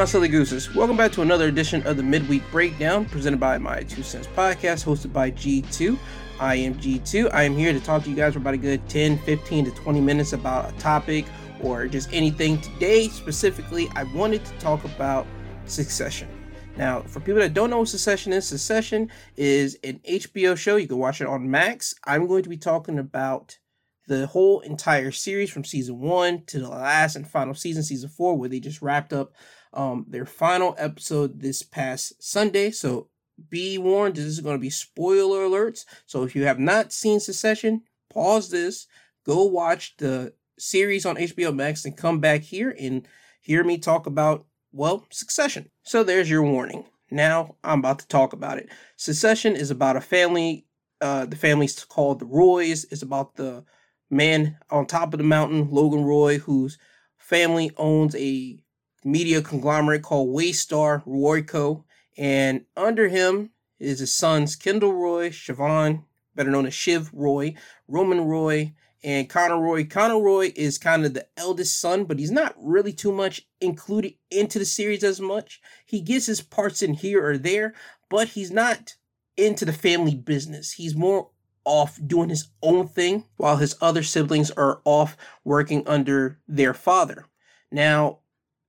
my silly gooses. Welcome back to another edition of the Midweek Breakdown, presented by my Two Cents Podcast, hosted by G2. I am G2. I am here to talk to you guys for about a good 10, 15 to 20 minutes about a topic or just anything. Today, specifically, I wanted to talk about Succession. Now, for people that don't know what Succession is, Succession is an HBO show. You can watch it on Max. I'm going to be talking about the whole entire series from season one to the last and final season, season four, where they just wrapped up um, their final episode this past Sunday. So be warned, this is going to be spoiler alerts. So if you have not seen Succession, pause this, go watch the series on HBO Max, and come back here and hear me talk about, well, Succession. So there's your warning. Now I'm about to talk about it. Succession is about a family. Uh, the family's called the Roys. It's about the man on top of the mountain, Logan Roy, whose family owns a media conglomerate called Waystar Royco, and under him is his sons Kendall Roy, Siobhan, better known as Shiv Roy, Roman Roy, and Connor Roy. Connor Roy is kind of the eldest son, but he's not really too much included into the series as much. He gets his parts in here or there, but he's not into the family business. He's more off doing his own thing while his other siblings are off working under their father. Now,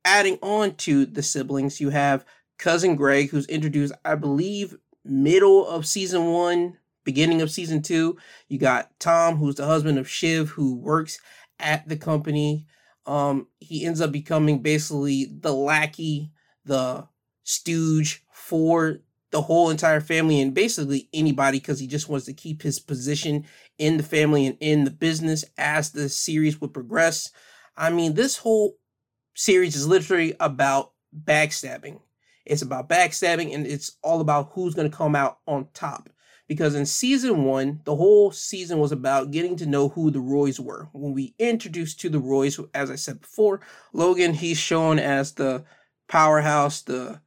adding on to the siblings, you have cousin Greg, who's introduced, I believe, middle of season one, beginning of season two. You got Tom, who's the husband of Shiv, who works at the company. Um, he ends up becoming basically the lackey, the stooge for the whole entire family and basically anybody because he just wants to keep his position in the family and in the business as the series would progress. I mean, this whole series is literally about backstabbing. It's about backstabbing and it's all about who's going to come out on top. Because in season one, the whole season was about getting to know who the Roys were. When we introduced to the Roys, as I said before, Logan, he's shown as the powerhouse, the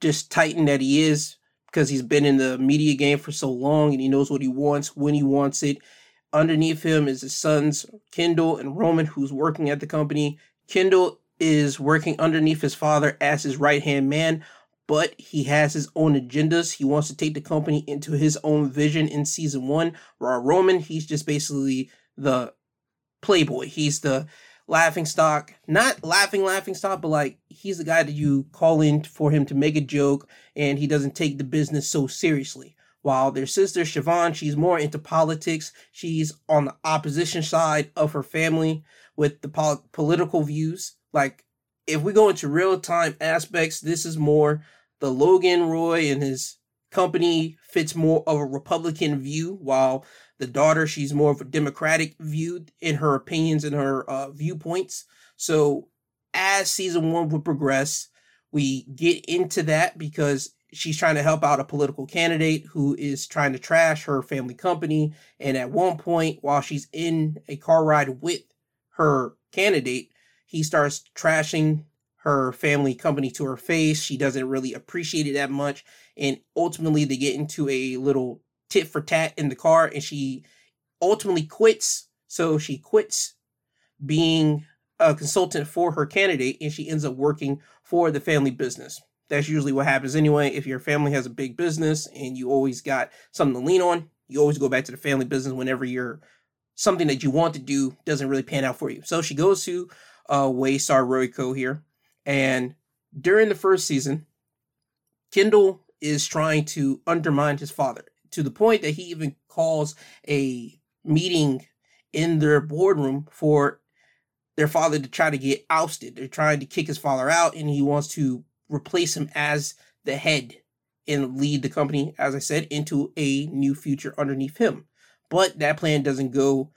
just titan that he is, because he's been in the media game for so long and he knows what he wants when he wants it. Underneath him is his sons, Kendall and Roman, who's working at the company. Kendall is working underneath his father as his right hand man, but he has his own agendas. He wants to take the company into his own vision in season one. While Roman, he's just basically the playboy. He's the laughing stock. Not laughing, laughing stock, but like he's the guy that you call in for him to make a joke and he doesn't take the business so seriously. While their sister Siobhan, she's more into politics. She's on the opposition side of her family with the pol- political views. Like, if we go into real time aspects, this is more the Logan Roy and his company fits more of a Republican view, while the daughter, she's more of a democratic view in her opinions and her uh, viewpoints. So as season one would progress, we get into that because she's trying to help out a political candidate who is trying to trash her family company. And at one point, while she's in a car ride with her candidate, he starts trashing her family company to her face. She doesn't really appreciate it that much. And ultimately, they get into a little tit for tat in the car and she ultimately quits. So she quits being a consultant for her candidate and she ends up working for the family business. That's usually what happens anyway. If your family has a big business and you always got something to lean on, you always go back to the family business whenever you're something that you want to do doesn't really pan out for you. So she goes to uh, Waystar Royco here, and during the first season, Kendall is trying to undermine his father to the point that he even calls a meeting in their boardroom for their father to try to get ousted. They're trying to kick his father out, and he wants to replace him as the head and lead the company, as I said, into a new future underneath him. But that plan doesn't go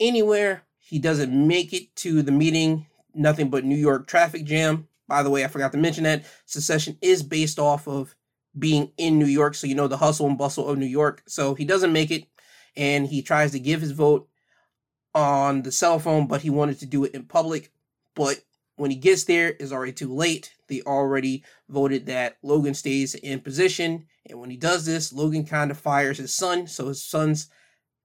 anywhere. He doesn't make it to the meeting. Nothing but New York traffic jam. By the way, I forgot to mention that Succession is based off of being in New York, so you know the hustle and bustle of New York. So he doesn't make it, and he tries to give his vote on the cell phone, but he wanted to do it in public. But when he gets there, it's already too late. They already voted that Logan stays in position, and when he does this, Logan kind of fires his son. So his son's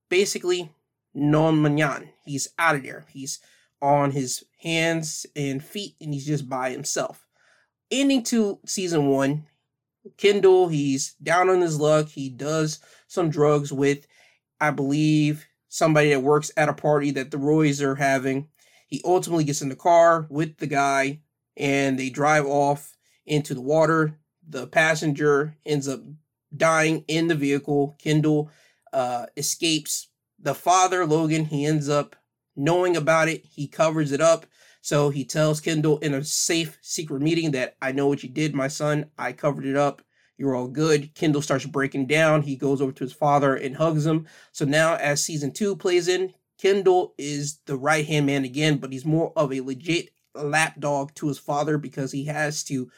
basically non manyan. He's out of there. He's on his hands and feet, and he's just by himself ending to season one, Kendall, he's down on his luck. He does some drugs with, I believe, somebody that works at a party that the Roys are having. He ultimately gets in the car with the guy and they drive off into the water. The passenger ends up dying in the vehicle. Kendall uh, escapes. The father, Logan, he ends up knowing about it. He covers it up. So he tells Kendall in a safe, secret meeting that I know what you did, my son. I covered it up. You're all good. Kendall starts breaking down. He goes over to his father and hugs him. So now, as season two plays in, Kendall is the right hand man again, but he's more of a legit lapdog to his father because he has to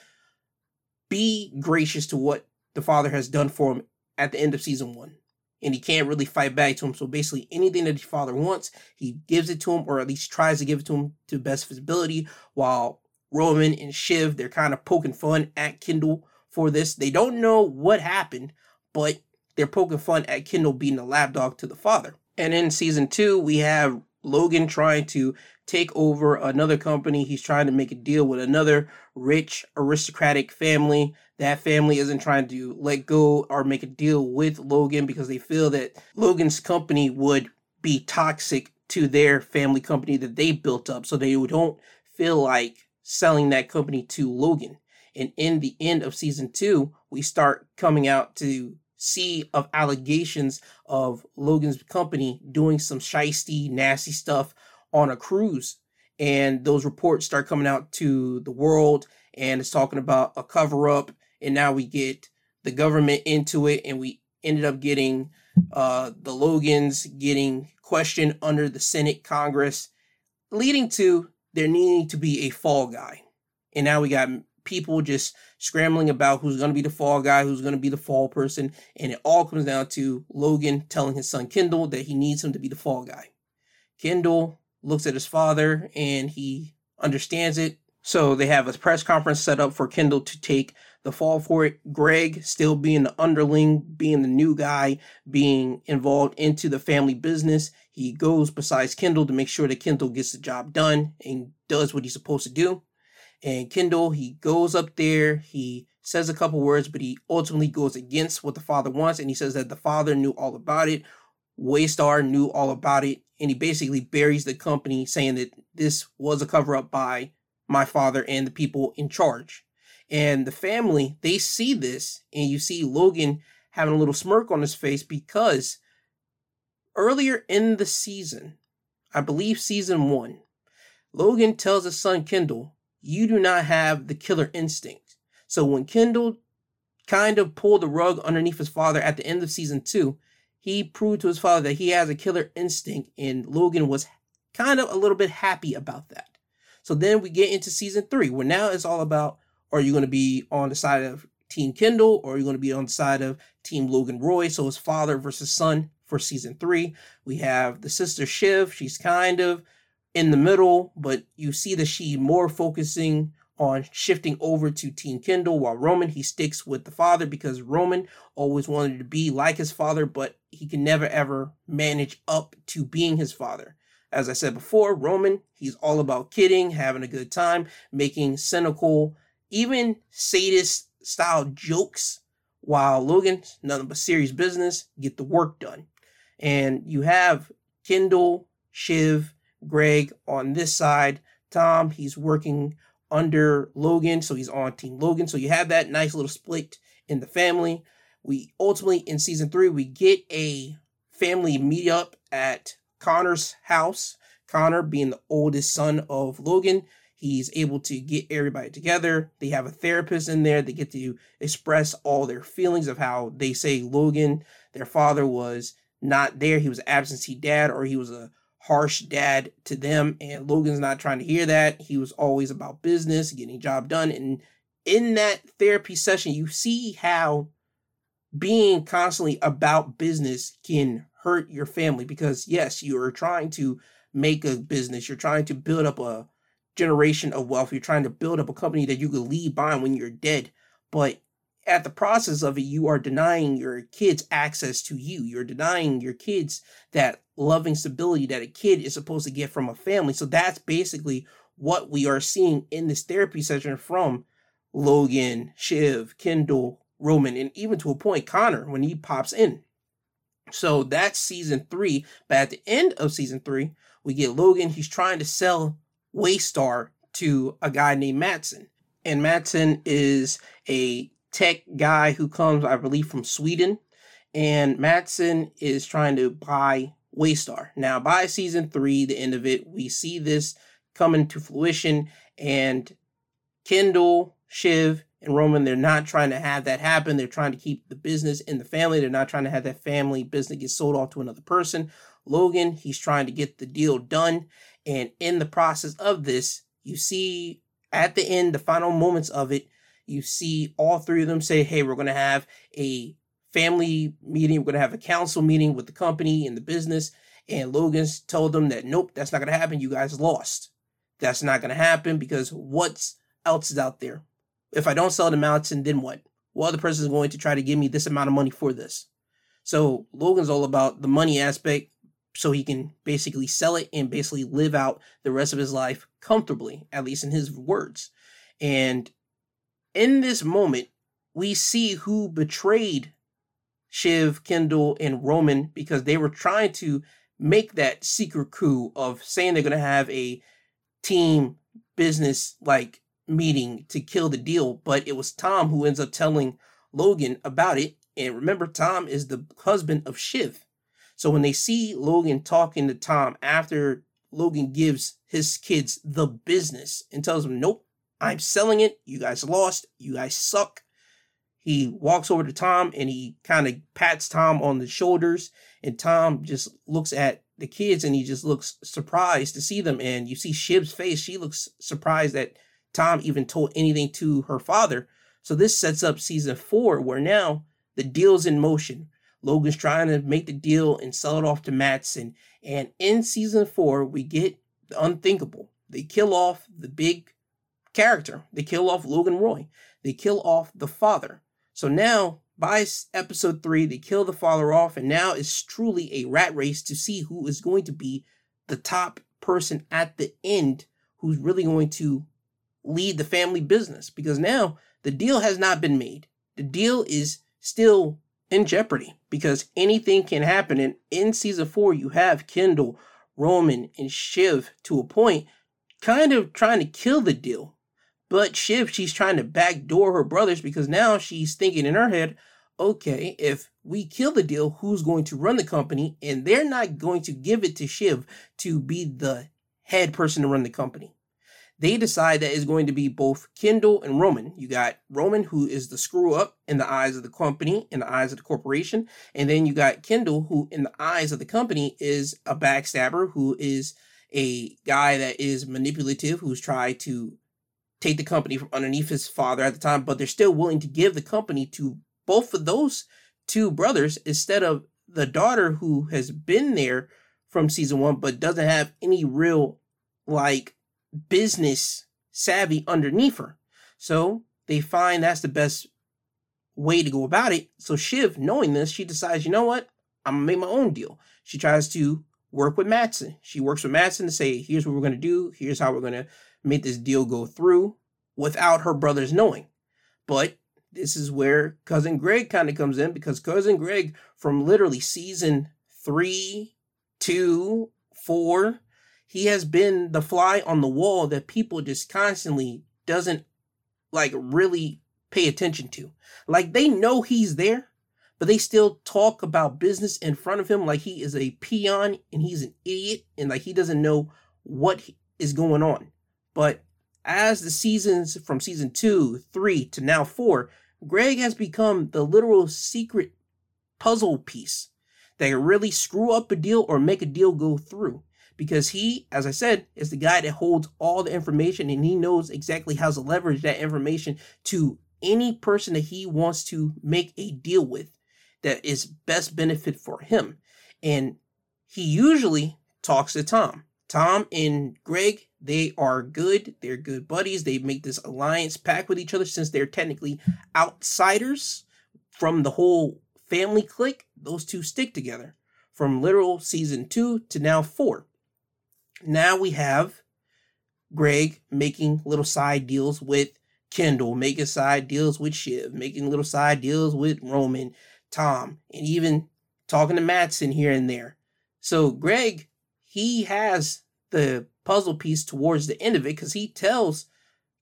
be gracious to what the father has done for him at the end of season one. And he can't really fight back to him. So basically, anything that his father wants, he gives it to him, or at least tries to give it to him to best of his ability. While Roman and Shiv, they're kind of poking fun at Kendall for this. They don't know what happened, but they're poking fun at Kendall being a lapdog to the father. And in season two, we have Logan trying to take over another company. He's trying to make a deal with another rich aristocratic family. That family isn't trying to let go or make a deal with Logan because they feel that Logan's company would be toxic to their family company that they built up. So they don't feel like selling that company to Logan. And in the end of season two, we start coming out to see of allegations of Logan's company doing some shisty, nasty stuff on a cruise. And those reports start coming out to the world and it's talking about a cover up. And now we get the government into it and we ended up getting uh, the Logans getting questioned under the Senate, Congress, leading to there needing to be a fall guy. And now we got people just scrambling about who's going to be the fall guy, who's going to be the fall person. And it all comes down to Logan telling his son Kendall that he needs him to be the fall guy. Kendall looks at his father and he understands it. So they have a press conference set up for Kendall to take the fall for it. Greg, still being the underling, being the new guy, being involved into the family business, he goes besides Kendall to make sure that Kendall gets the job done and does what he's supposed to do. And Kendall, he goes up there, he says a couple words, but he ultimately goes against what the father wants, and he says that the father knew all about it. Waystar knew all about it, and he basically buries the company, saying that this was a cover up by my father and the people in charge. And the family, they see this, and you see Logan having a little smirk on his face because earlier in the season, I believe season one, Logan tells his son Kendall, You do not have the killer instinct. So when Kendall kind of pulled the rug underneath his father at the end of season two, he proved to his father that he has a killer instinct, and Logan was kind of a little bit happy about that. So then we get into season three, where now it's all about are you going to be on the side of Team Kendall or are you going to be on the side of Team Logan Roy? So it's father versus son for season three. We have the sister Shiv. She's kind of in the middle, but you see that she more focusing on shifting over to Team Kendall, while Roman he sticks with the father because Roman always wanted to be like his father, but he can never ever manage up to being his father. As I said before, Roman, he's all about kidding, having a good time, making cynical, even sadist style jokes, while Logan, nothing but serious business, get the work done. And you have Kendall, Shiv, Greg on this side. Tom, he's working under Logan, so he's on Team Logan. So you have that nice little split in the family. We ultimately in season three we get a family meetup at Connor's house. Connor, being the oldest son of Logan, he's able to get everybody together. They have a therapist in there. They get to express all their feelings of how they say Logan, their father, was not there. He was absentee dad, or he was a harsh dad to them. And Logan's not trying to hear that. He was always about business, getting job done. And in that therapy session, you see how being constantly about business can hurt your family because yes, you are trying to make a business, you're trying to build up a generation of wealth, you're trying to build up a company that you could leave behind when you're dead. But at the process of it, you are denying your kids access to you. You're denying your kids that loving stability that a kid is supposed to get from a family. So that's basically what we are seeing in this therapy session from Logan, Shiv, Kendall, Roman, and even to a point Connor when he pops in. So that's season three. But at the end of season three, we get Logan. He's trying to sell Waystar to a guy named Matsson. And Matsson is a tech guy who comes, I believe, from Sweden. And Matsson is trying to buy Waystar. Now, by season three, the end of it, we see this coming to fruition. And Kendall, Shiv, and Roman, they're not trying to have that happen. They're trying to keep the business in the family. They're not trying to have that family business get sold off to another person. Logan, he's trying to get the deal done. And in the process of this, you see at the end, the final moments of it, you see all three of them say, Hey, we're going to have a family meeting. We're going to have a council meeting with the company and the business. And Logan's told them that, Nope, that's not going to happen. You guys lost. That's not going to happen because what's else is out there? If I don't sell the mountain, then what? Well, the person is going to try to give me this amount of money for this. So Logan's all about the money aspect so he can basically sell it and basically live out the rest of his life comfortably, at least in his words. And in this moment, we see who betrayed Shiv, Kendall, and Roman because they were trying to make that secret coup of saying they're going to have a team business like meeting to kill the deal, but it was Tom who ends up telling Logan about it. And remember, Tom is the husband of Shiv. So when they see Logan talking to Tom after Logan gives his kids the business and tells them, Nope, I'm selling it. You guys lost. You guys suck. He walks over to Tom and he kind of pats Tom on the shoulders. And Tom just looks at the kids and he just looks surprised to see them. And you see Shiv's face. She looks surprised that Tom even told anything to her father. So this sets up season four, where now the deal's in motion. Logan's trying to make the deal and sell it off to Matsson. And in season four, we get the unthinkable. They kill off the big character. They kill off Logan Roy. They kill off the father. So now, by episode three, they kill the father off, and now it's truly a rat race to see who is going to be the top person at the end who's really going to lead the family business. Because now the deal has not been made. The deal is still in jeopardy because anything can happen. And in season four, you have Kendall, Roman, and Shiv to a point kind of trying to kill the deal. But Shiv, she's trying to backdoor her brothers because now she's thinking in her head, okay, if we kill the deal, who's going to run the company? And they're not going to give it to Shiv to be the head person to run the company they decide that it's going to be both Kendall and Roman. You got Roman, who is the screw up in the eyes of the company, in the eyes of the corporation. And then you got Kendall, who in the eyes of the company is a backstabber, who is a guy that is manipulative, who's tried to take the company from underneath his father at the time, but they're still willing to give the company to both of those two brothers instead of the daughter who has been there from season one, but doesn't have any real like business savvy underneath her. So they find that's the best way to go about it. So Shiv, knowing this, she decides, you know what? I'm gonna make my own deal. She tries to work with Matsson. She works with Matsson to say, here's what we're gonna do, here's how we're gonna make this deal go through without her brothers knowing. But this is where cousin Greg kind of comes in because cousin Greg, from literally season three, two, four, he has been the fly on the wall that people just constantly doesn't like really pay attention to. Like they know he's there, but they still talk about business in front of him like he is a peon and he's an idiot and like he doesn't know what is going on. But as the seasons from season two, three to now four, Greg has become the literal secret puzzle piece that can really screw up a deal or make a deal go through because he, as I said, is the guy that holds all the information and he knows exactly how to leverage that information to any person that he wants to make a deal with that is best benefit for him. And he usually talks to Tom. Tom and Greg, they are good. They're good buddies. They make this alliance pact with each other since they're technically outsiders from the whole family clique. Those two stick together from literal season two to now four now we have Greg making little side deals with Kendall, making side deals with Shiv, making little side deals with Roman, Tom, and even talking to Matsson here and there. So Greg, he has the puzzle piece towards the end of it because he tells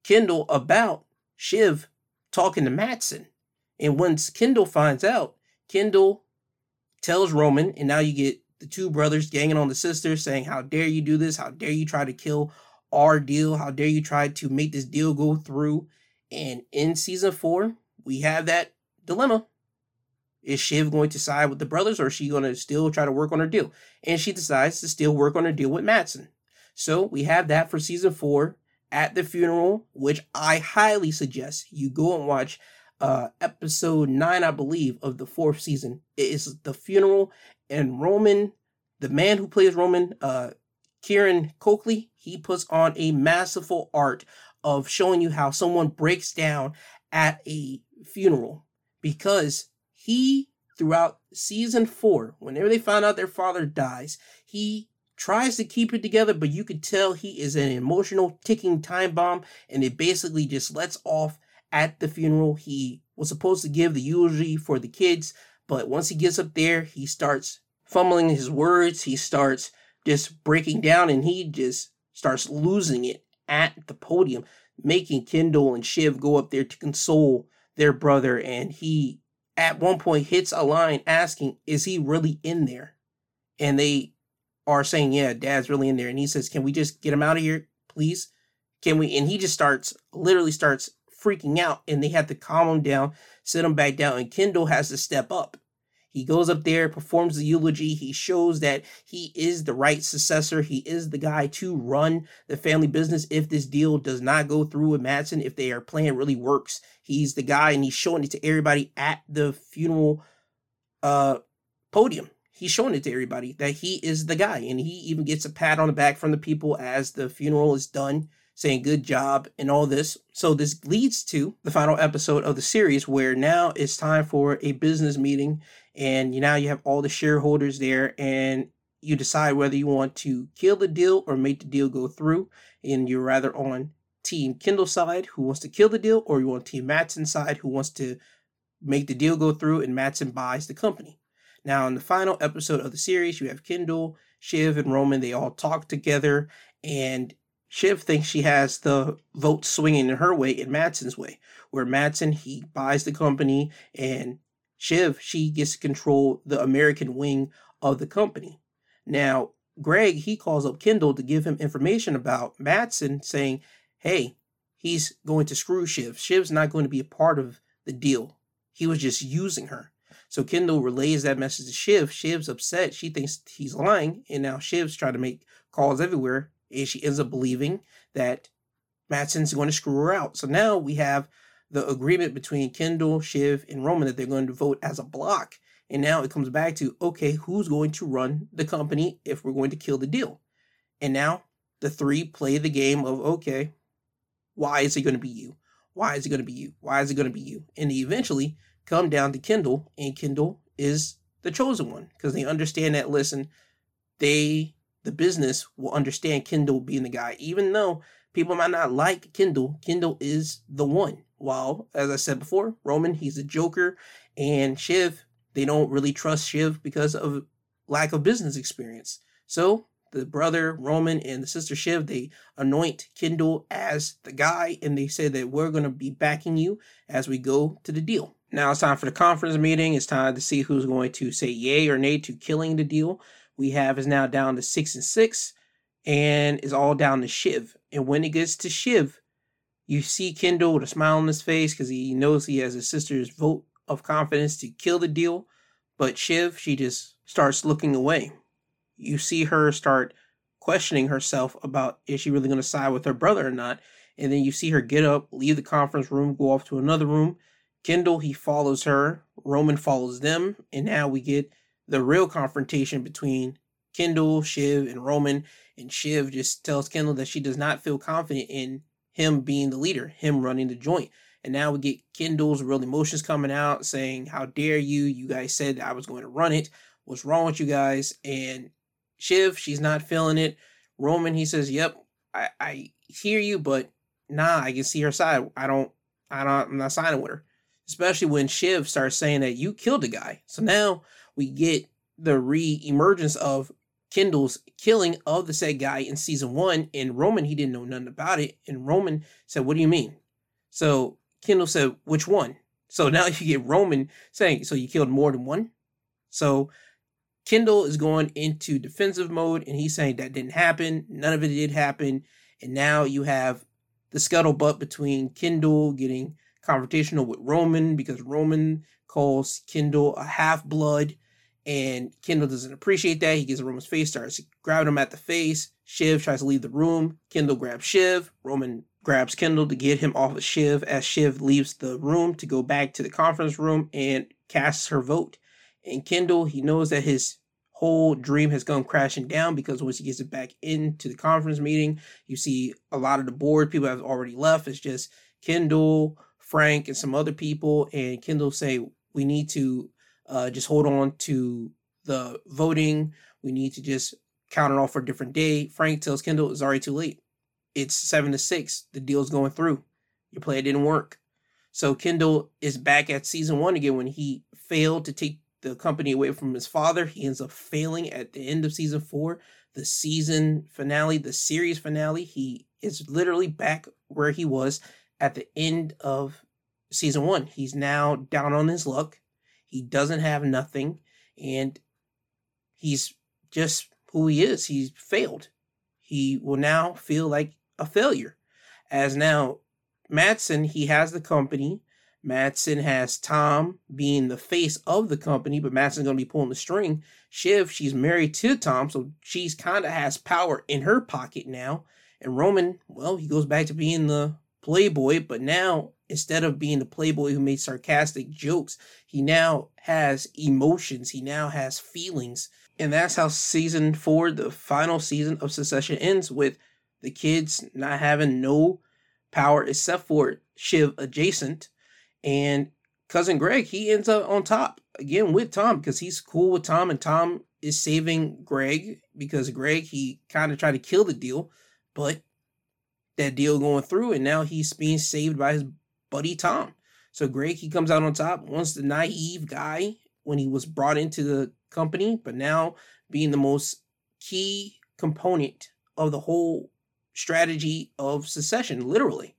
Kendall about Shiv talking to Matsson. And once Kendall finds out, Kendall tells Roman, and now you get the two brothers ganging on the sister, saying, How dare you do this? How dare you try to kill our deal? How dare you try to make this deal go through? And in season four, we have that dilemma. Is Shiv going to side with the brothers or is she going to still try to work on her deal? And she decides to still work on her deal with Matsson. So we have that for season four at the funeral, which I highly suggest you go and watch uh, episode nine, I believe, of the fourth season. It is the funeral, and Roman, the man who plays Roman, uh, Kieran Culkin, he puts on a masterful art of showing you how someone breaks down at a funeral because he throughout season four, whenever they find out their father dies, he tries to keep it together, but you could tell he is an emotional ticking time bomb, and it basically just lets off at the funeral. He was supposed to give the eulogy for the kids, but once he gets up there, he starts fumbling his words. He starts just breaking down, and he just starts losing it at the podium, making Kendall and Shiv go up there to console their brother. And he, at one point, hits a line asking, Is he really in there? And they are saying, yeah, dad's really in there. And he says, can we just get him out of here, please? Can we? And he just starts, literally starts freaking out. And they have to calm him down, sit him back down. And Kendall has to step up. He goes up there, performs the eulogy. He shows that he is the right successor. He is the guy to run the family business if this deal does not go through with Matsson, if their plan really works. He's the guy, and he's showing it to everybody at the funeral uh, podium he's showing it to everybody that he is the guy. And he even gets a pat on the back from the people as the funeral is done, saying good job and all this. So this leads to the final episode of the series where now it's time for a business meeting and now you have all the shareholders there and you decide whether you want to kill the deal or make the deal go through. And you're rather on Team Kendall side who wants to kill the deal, or you're on Team Matsson side who wants to make the deal go through and Matsson buys the company. Now, in the final episode of the series, you have Kendall Shiv, and Roman. They all talk together, and Shiv thinks she has the vote swinging in her way in Matsson's way, where Matsson he buys the company, and Shiv, she gets to control the American wing of the company. Now, Greg, he calls up Kendall to give him information about Matsson, saying, hey, he's going to screw Shiv. Shiv's not going to be a part of the deal. He was just using her. So Kendall relays that message to Shiv. Shiv's upset. She thinks he's lying. And now Shiv's trying to make calls everywhere. And she ends up believing that Matsson's going to screw her out. So now we have the agreement between Kendall, Shiv, and Roman that they're going to vote as a block. And now it comes back to okay, who's going to run the company if we're going to kill the deal? And now the three play the game of okay, why is it going to be you? Why is it going to be you? Why is it going to be you? And they eventually come down to Kendall, and Kendall is the chosen one because they understand that. Listen, they the business will understand Kendall being the guy, even though people might not like Kendall. Kendall is the one. While, as I said before, Roman he's a joker, and Shiv they don't really trust Shiv because of lack of business experience. So the brother Roman and the sister Shiv they anoint Kendall as the guy, and they say that we're going to be backing you as we go to the deal. Now it's time for the conference meeting. It's time to see who's going to say yay or nay to killing the deal. We have is now down to six and six, and is all down to Shiv. And when it gets to Shiv, you see Kendall with a smile on his face because he knows he has his sister's vote of confidence to kill the deal. But Shiv, she just starts looking away. You see her start questioning herself about is she really going to side with her brother or not. And then you see her get up, leave the conference room, go off to another room, Kendall, he follows her. Roman follows them. And now we get the real confrontation between Kendall, Shiv, and Roman. And Shiv just tells Kendall that she does not feel confident in him being the leader, him running the joint. And now we get Kendall's real emotions coming out saying, How dare you? You guys said I was going to run it. What's wrong with you guys? And Shiv, she's not feeling it. Roman, he says, Yep, I, I hear you, but nah, I can see her side. I don't, I don't, I'm not signing with her. Especially when Shiv starts saying that you killed the guy. So now we get the re-emergence of Kendall's killing of the said guy in season one. And Roman, he didn't know nothing about it. And Roman said, What do you mean? So Kendall said, Which one? So now you get Roman saying, So you killed more than one? So Kendall is going into defensive mode and he's saying that didn't happen. None of it did happen. And now you have the scuttlebutt between Kendall getting confrontational with Roman because Roman calls Kendall a half blood and Kendall doesn't appreciate that. He a Roman's face, starts grabbing him at the face. Shiv tries to leave the room. Kendall grabs Shiv. Roman grabs Kendall to get him off of Shiv as Shiv leaves the room to go back to the conference room and casts her vote. And Kendall, he knows that his whole dream has gone crashing down because once he gets it back into the conference meeting, you see a lot of the board people have already left. It's just Kendall, Frank, and some other people. And Kendall say, we need to uh, just hold on to the voting. We need to just count it off for a different day. Frank tells Kendall it's already too late. It's seven to six. The deal's going through. Your play didn't work. So Kendall is back at season one again when he failed to take the company away from his father. He ends up failing at the end of season four, the season finale, the series finale. He is literally back where he was at the end of season one. He's now down on his luck. He doesn't have nothing, and he's just who he is. He's failed. He will now feel like a failure. As now, Matsson, he has the company. Matsson has Tom being the face of the company, but Matsson's going to be pulling the string. Shiv, she's married to Tom, so she's kind of has power in her pocket now. And Roman, well, he goes back to being the playboy, but now instead of being the playboy who made sarcastic jokes, he now has emotions. He now has feelings. And that's how season four, the final season of Succession, ends with the kids not having no power except for Shiv adjacent. And cousin Greg, he ends up on top again with Tom because he's cool with Tom, and Tom is saving Greg because Greg, he kind of tried to kill the deal, but that deal going through, and now he's being saved by his buddy Tom. So Greg, he comes out on top. Once the naive guy when he was brought into the company, but now being the most key component of the whole strategy of succession, literally.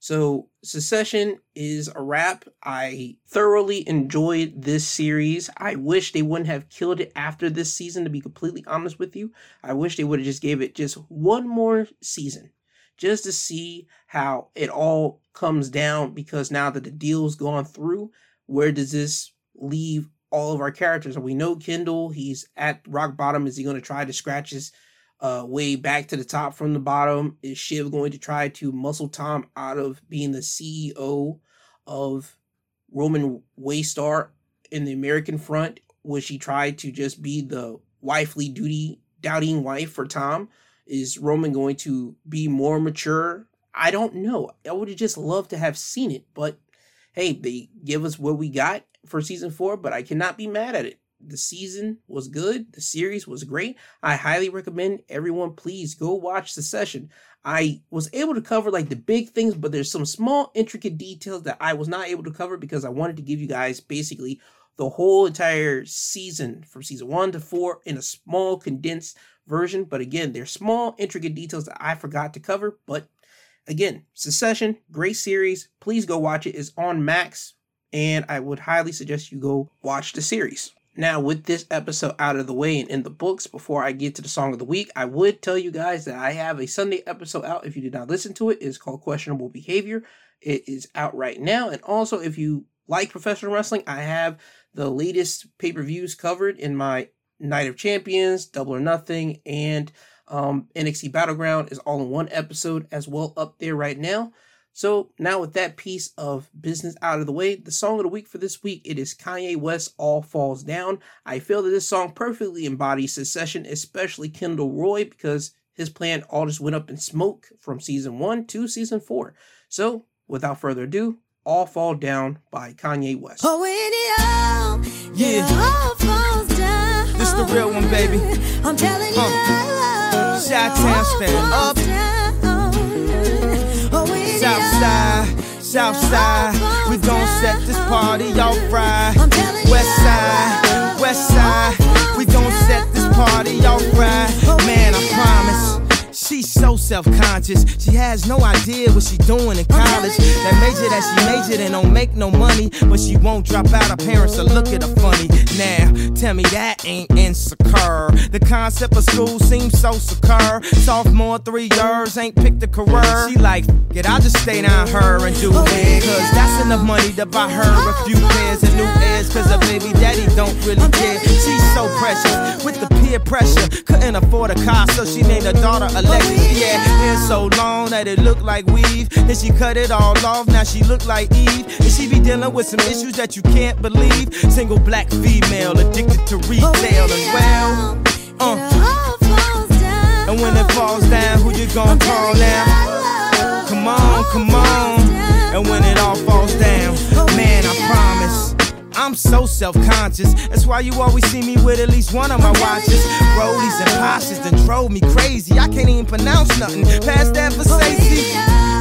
So, Succession is a wrap. I thoroughly enjoyed this series. I wish they wouldn't have killed it after this season, to be completely honest with you. I wish they would have just gave it just one more season just to see how it all comes down because now that the deal's gone through, where does this leave all of our characters? We know Kendall, he's at rock bottom. Is he going to try to scratch his uh, way back to the top from the bottom? Is Shiv going to try to muscle Tom out of being the CEO of Roman Waystar in the American front? Will she try to just be the wifely duty doubting wife for Tom? Is Roman going to be more mature? I don't know. I would have just loved to have seen it, but hey, they give us what we got for season four, but I cannot be mad at it. The season was good. The series was great. I highly recommend everyone please go watch Succession. I was able to cover like the big things, but there's some small intricate details that I was not able to cover because I wanted to give you guys basically the whole entire season from season one to four in a small condensed version. But again, there's small, intricate details that I forgot to cover. But again, Succession, great series. Please go watch it. It's on Max, and I would highly suggest you go watch the series. Now, with this episode out of the way and in the books, before I get to the song of the week, I would tell you guys that I have a Sunday episode out. If you did not listen to it, it's called Questionable Behavior. It is out right now. And also, if you like professional wrestling, I have the latest pay per views covered in my Night of Champions, Double or Nothing, and um, NXT Battleground is all in one episode as well up there right now. So now with that piece of business out of the way, the song of the week for this week, it is Kanye West All Falls Down. I feel that this song perfectly embodies Succession, especially Kendall Roy, because his plan all just went up in smoke from season one to season four. So without further ado, All Fall Down by Kanye West. Oh, yeah the real one, baby. I'm telling you. Uh. Shot Town stand up. Southside, we gon' set this party off right. West side, west side, we gon' set this party off right. Man, I promise. She's so self-conscious. She has no idea what she doing in college. That major that she majored in don't make no money, but she won't drop out. Her parents will look at her funny. Now, tell me that ain't insecure. The concept of school seems so secure. Sophomore three years ain't picked a career. She like, get I'll just stay down her and do it. Cause that's enough money to buy her a few pairs of new ears. Cause her baby daddy don't really care. She's so precious with the peer pressure. Couldn't afford a car, so she named her daughter Yeah, hair so long that it looked like weave. Then she cut it all off, now she look like Eve. And she be dealing with some issues that you can't believe. Single black female, addicted to retail as well. Uh. And when it falls down, who you gonna call now? Come on, come on. And when it all falls down, man, I promise. I'm so self-conscious. That's why you always see me with at least one of my watches. Rollies and Porsches that drove me crazy. I can't even pronounce nothing past that for safety.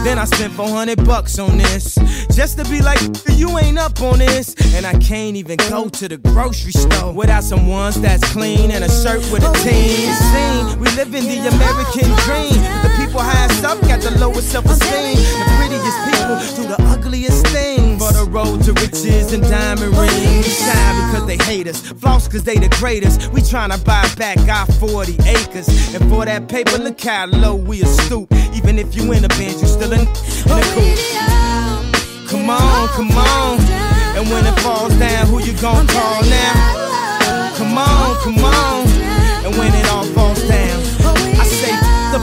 Then I spent 400 bucks on this. Just to be like, you ain't up on this. And I can't even go to the grocery store without some ones that's clean and a shirt with a team. Scene, we live in the American dream. The people highest up got the lowest self-esteem. The prettiest people do the ugliest things. The road to riches and diamond rings. Shine because they hate us. Floss because they the greatest. We tryna buy back our 40 acres. And for that paper, look how low we are stoop. Even if you in a band, you still in, in the coop. Come on, come on. And when it falls down, who you gon' call now? Come on, come on. And when it all falls down, I say the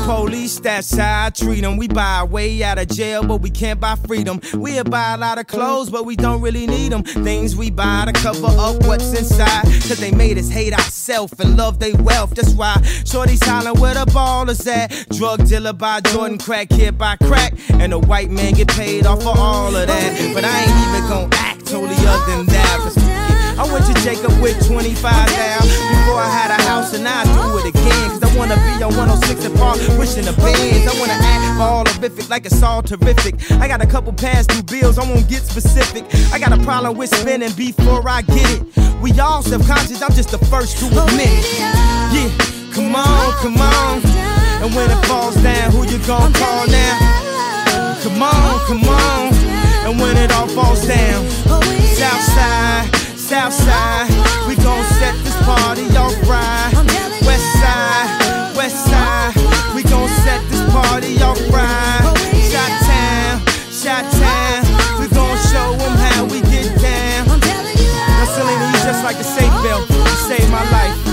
police, that's how I treat them. We buy our way out of jail, but we can't buy freedom. We'll buy a lot of clothes, but we don't really need them. Things we buy to cover up what's inside. Cause they made us hate ourselves and love their wealth. That's why Shorty's hollering where the ball is at. Drug dealer by Jordan, crack kid by crack. And a white man get paid off for all of that. But I ain't even gonna act totally other than that. I went to Jacob with 25 down before I had a house, and I do it again. Cause I wanna be on 106 and Park, pushing the bands. I wanna act all horrific like it's all terrific. I got a couple past due bills, I won't get specific. I got a problem with spending before I get it. We all self-conscious, I'm just the first to admit it. Yeah, come on, come on. And when it falls down, who you gonna call now? Come on, come on. And when it all falls down, Southside, Southside, we gon' set this party on right. Westside, Westside, we gon' set this party on right. Shot town, shot town, we gon' show them how we get down. Now, Syleena, you just like a safe belt, you saved my life.